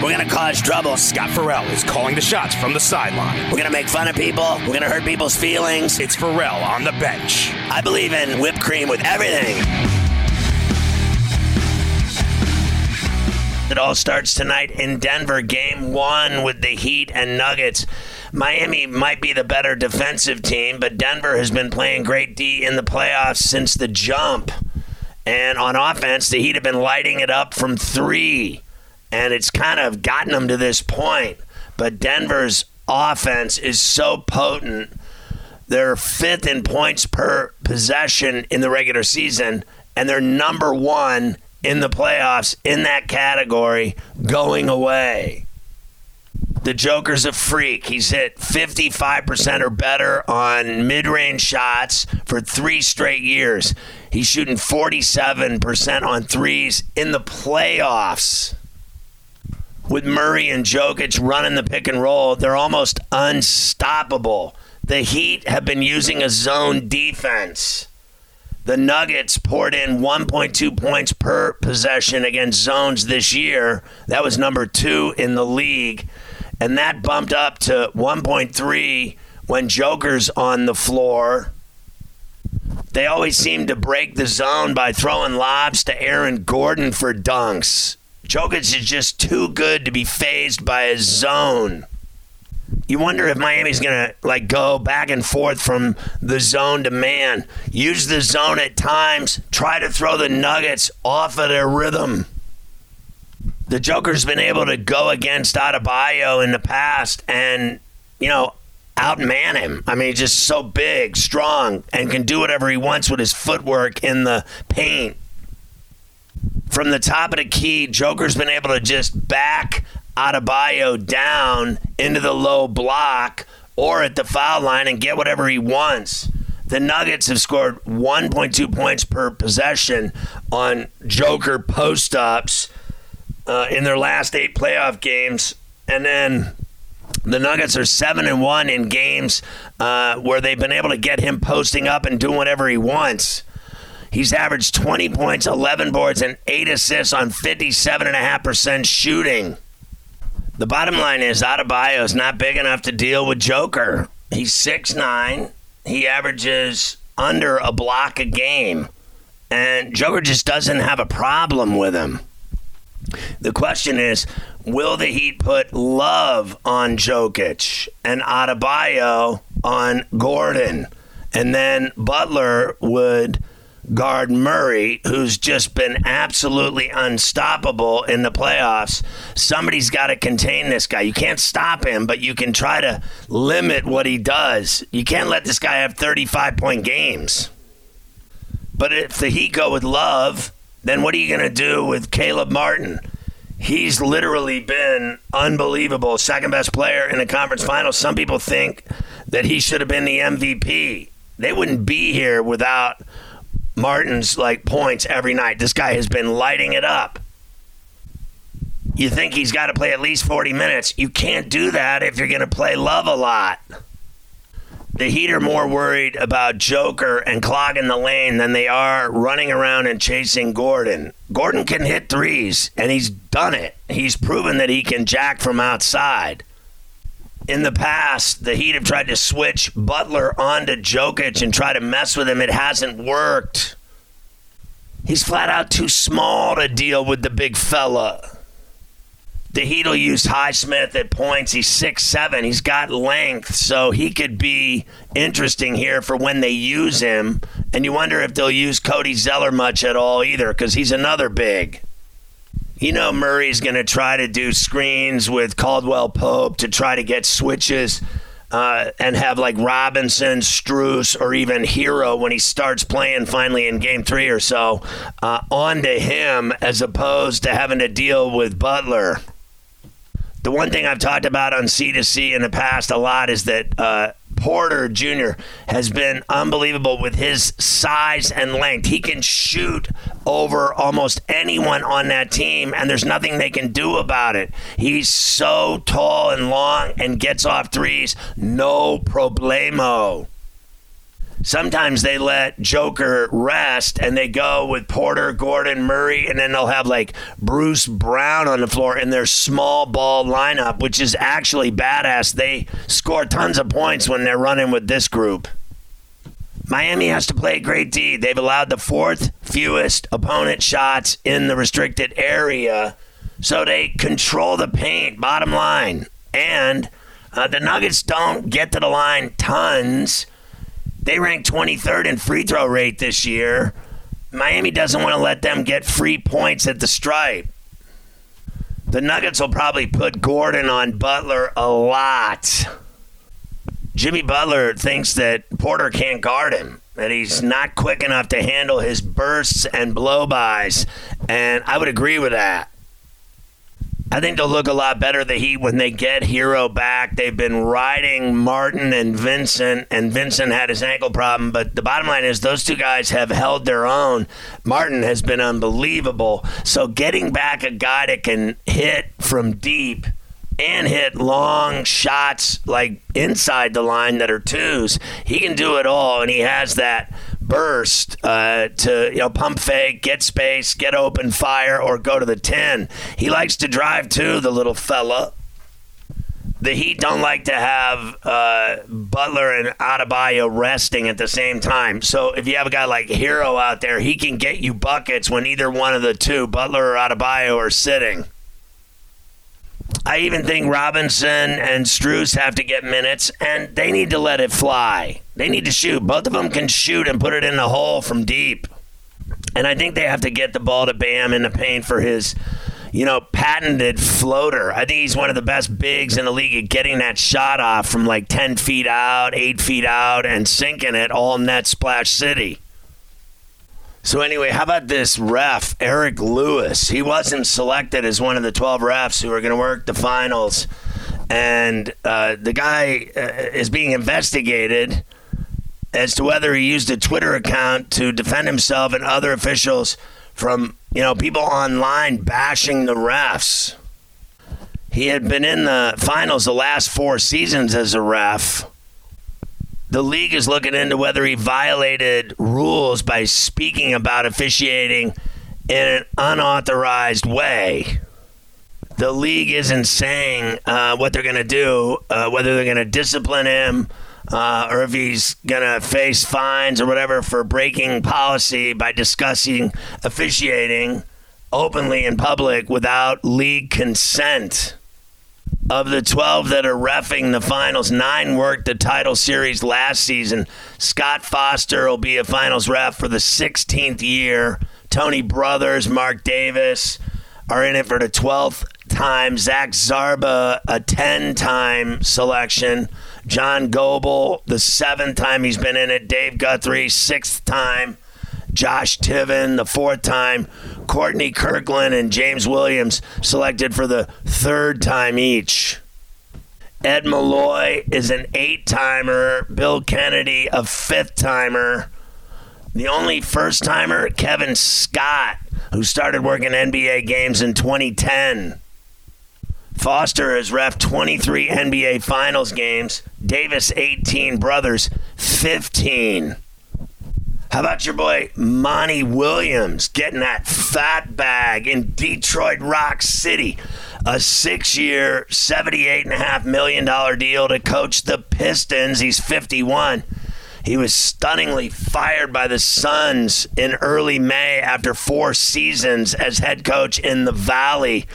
We're gonna cause trouble. Scott Ferrall is calling the shots from the sideline. We're gonna make fun of people. We're gonna hurt people's feelings. It's Ferrall on the bench. I believe in whipped cream with everything. It all starts tonight in Denver, game one with the Heat and Nuggets. Miami might be the better defensive team, but Denver has been playing great D in the playoffs since the jump. And on offense, the Heat have been lighting it up from three and it's kind of gotten them to this point. But Denver's offense is so potent. They're fifth in points per possession in the regular season, and they're number one in the playoffs in that category going away. The Joker's a freak. He's hit 55% or better on mid range shots for three straight years. He's shooting 47% on threes in the playoffs with Murray and Jokic running the pick and roll, they're almost unstoppable. The Heat have been using a zone defense. The Nuggets poured in 1.2 points per possession against zones this year. That was number two in the league. And that bumped up to 1.3 when Joker's on the floor. They always seem to break the zone by throwing lobs to Aaron Gordon for dunks. Jokic is just too good to be fazed by his zone. You wonder if Miami's gonna like go back and forth from the zone to man, use the zone at times, try to throw the Nuggets off of their rhythm. The Joker's been able to go against Adebayo in the past and, you know, outman him. I mean, he's just so big, strong, and can do whatever he wants with his footwork in the paint from the top of the key, Joker's been able to just back Adebayo down into the low block or at the foul line and get whatever he wants. The Nuggets have scored 1.2 points per possession on Joker post ups uh, in their last eight playoff games. And then the Nuggets are seven and one in games uh, where they've been able to get him posting up and doing whatever he wants. He's averaged 20 points, 11 boards, and 8 assists on 57.5% shooting. The bottom line is Adebayo is not big enough to deal with Joker. He's 6'9. He averages under a block a game. And Joker just doesn't have a problem with him. The question is, will the Heat put Love on Jokic and Adebayo on Gordon? And then Butler would guard Murray, who's just been absolutely unstoppable in the playoffs. Somebody's got to contain this guy. You can't stop him, but you can try to limit what he does. You can't let this guy have 35 point games. But if the Heat go with Love, then what are you going to do with Caleb Martin? He's literally been unbelievable, second best player in the conference finals. Some people think that he should have been the MVP. They wouldn't be here without Martin's like points every night. This guy has been lighting it up. You think he's got to play at least 40 minutes. You can't do that if you're going to play Love a lot. The Heat are more worried about Joker and clogging the lane than they are running around and chasing Gordon. Gordon can hit threes, and he's done it. He's proven that he can jack from outside in the past, the Heat have tried to switch Butler onto Jokic and try to mess with him. It hasn't worked. He's flat out too small to deal with the big fella. The Heat will use Highsmith at points. He's six seven. He's got length, so he could be interesting here for when they use him. And you wonder if they'll use Cody Zeller much at all either, because he's another big. You know Murray's going to try to do screens with Caldwell Pope to try to get switches uh, and have like Robinson, Strus, or even Herro when he starts playing finally in game three or so uh, onto him as opposed to having to deal with Butler. The one thing I've talked about on C2C in the past a lot is that uh, Porter Jr. has been unbelievable with his size and length. He can shoot over almost anyone on that team, and there's nothing they can do about it. He's so tall and long and gets off threes, no problemo. Sometimes they let Joker rest and they go with Porter, Gordon, Murray, and then they'll have like Bruce Brown on the floor in their small ball lineup, which is actually badass. They score tons of points when they're running with this group. Miami has to play great D. They've allowed the fourth fewest opponent shots in the restricted area, so they control the paint, bottom line. And uh, the Nuggets don't get to the line tons they rank 23rd in free throw rate this year. Miami doesn't want to let them get free points at the stripe. The Nuggets will probably put Gordon on Butler a lot. Jimmy Butler thinks that Porter can't guard him, that he's not quick enough to handle his bursts and blowbys, and I would agree with that. I think they'll look a lot better the Heat when they get Herro back. They've been riding Martin and Vincent, and Vincent had his ankle problem. But the bottom line is those two guys have held their own. Martin has been unbelievable. So getting back a guy that can hit from deep and hit long shots like inside the line that are twos, he can do it all, and he has that burst uh, to you know pump fake, get space, get open fire, or go to the ten. He likes to drive too, the little fella. The Heat don't like to have uh, Butler and Adebayo resting at the same time. So if you have a guy like Herro out there, he can get you buckets when either one of the two, Butler or Adebayo, are sitting. I even think Robinson and Strus have to get minutes, and they need to let it fly. They need to shoot. Both of them can shoot and put it in the hole from deep. And I think they have to get the ball to Bam in the paint for his, you know, patented floater. I think he's one of the best bigs in the league at getting that shot off from like 10 feet out, 8 feet out, and sinking it all net splash city. So anyway, how about this ref, Eric Lewis? He wasn't selected as one of the 12 refs who are going to work the finals, and uh, the guy uh, is being investigated as to whether he used a Twitter account to defend himself and other officials from you know people online bashing the refs. He had been in the finals the last four seasons as a ref the league is looking into whether he violated rules by speaking about officiating in an unauthorized way. The league isn't saying uh, what they're going to do, uh, whether they're going to discipline him uh, or if he's going to face fines or whatever for breaking policy by discussing officiating openly in public without league consent. Of the 12 that are refing the finals, nine worked the title series last season. Scott Foster will be a finals ref for the 16th year. Tony Brothers, Mark Davis are in it for the 12th time. Zach Zarba, a 10 time selection. John Goble, the seventh time he's been in it. Dave Guthrie, sixth time. Josh Tiven, the fourth time, Courtney Kirkland, and James Williams selected for the third time each. Ed Malloy is an eight timer, Bill Kennedy, a fifth timer. The only first timer, Kevin Scott, who started working NBA games in 2010. Foster has ref 23 NBA Finals games, Davis 18, Brothers 15. How about your boy Monty Williams getting that fat bag in Detroit Rock City? A six year, $78.5 million deal to coach the Pistons. He's 51. He was stunningly fired by the Suns in early May after four seasons as head coach in the Valley.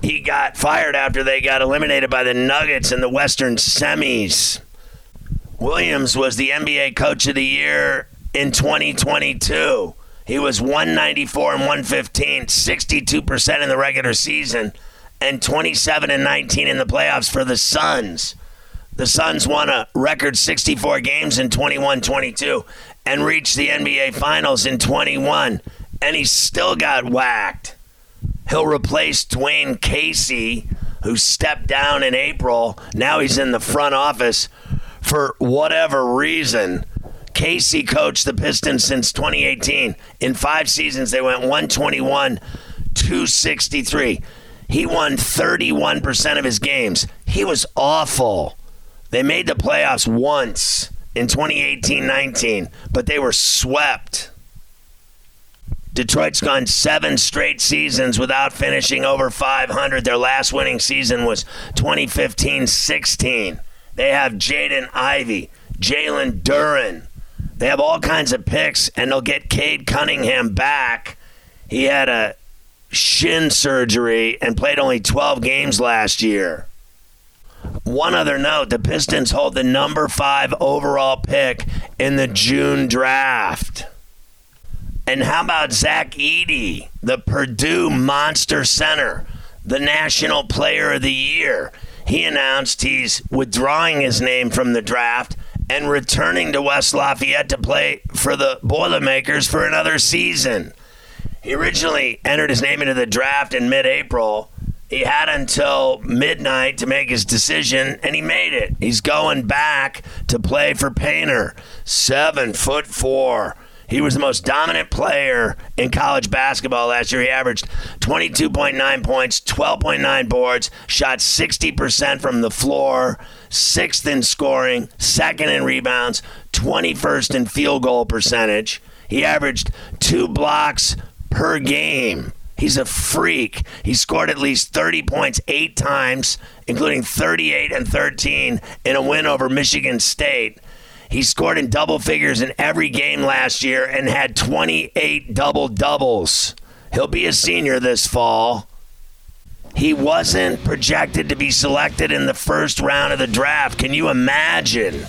He got fired after they got eliminated by the Nuggets in the Western semis. Williams was the NBA Coach of the Year in 2022. He was 194 and 115, 62% in the regular season, and 27 and 19 in the playoffs for the Suns. The Suns won a record 64 games in 21 22 and reached the NBA Finals in 21, and he still got whacked. He'll replace Dwane Casey, who stepped down in April. Now he's in the front office for whatever reason. Casey coached the Pistons since 2018. In five seasons, they went 121, 263. He won 31% of his games. He was awful. They made the playoffs once in 2018 19, but they were swept. Detroit's gone seven straight seasons without finishing over 500. Their last winning season was 2015 16. They have Jaden Ivey, Jalen Duren. They have all kinds of picks, and they'll get Cade Cunningham back. He had a shin surgery and played only 12 games last year. One other note the Pistons hold the number five overall pick in the June draft. And how about Zach Edey, the Purdue Monster Center, the National Player of the Year? He announced he's withdrawing his name from the draft and returning to West Lafayette to play for the Boilermakers for another season. He originally entered his name into the draft in mid April. He had until midnight to make his decision, and he made it. He's going back to play for Painter. Seven foot four, he was the most dominant player in college basketball last year. He averaged 22.9 points, 12.9 boards, shot 60% from the floor, sixth in scoring, second in rebounds, 21st in field goal percentage. He averaged two blocks per game. He's a freak. He scored at least 30 points eight times, including 38 and 13 in a win over Michigan State. He scored in double figures in every game last year and had 28 double doubles. He'll be a senior this fall. He wasn't projected to be selected in the first round of the draft. Can you imagine?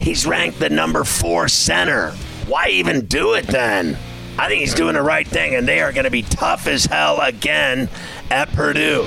He's ranked the number four center. Why even do it then? I think he's doing the right thing, and they are going to be tough as hell again at Purdue.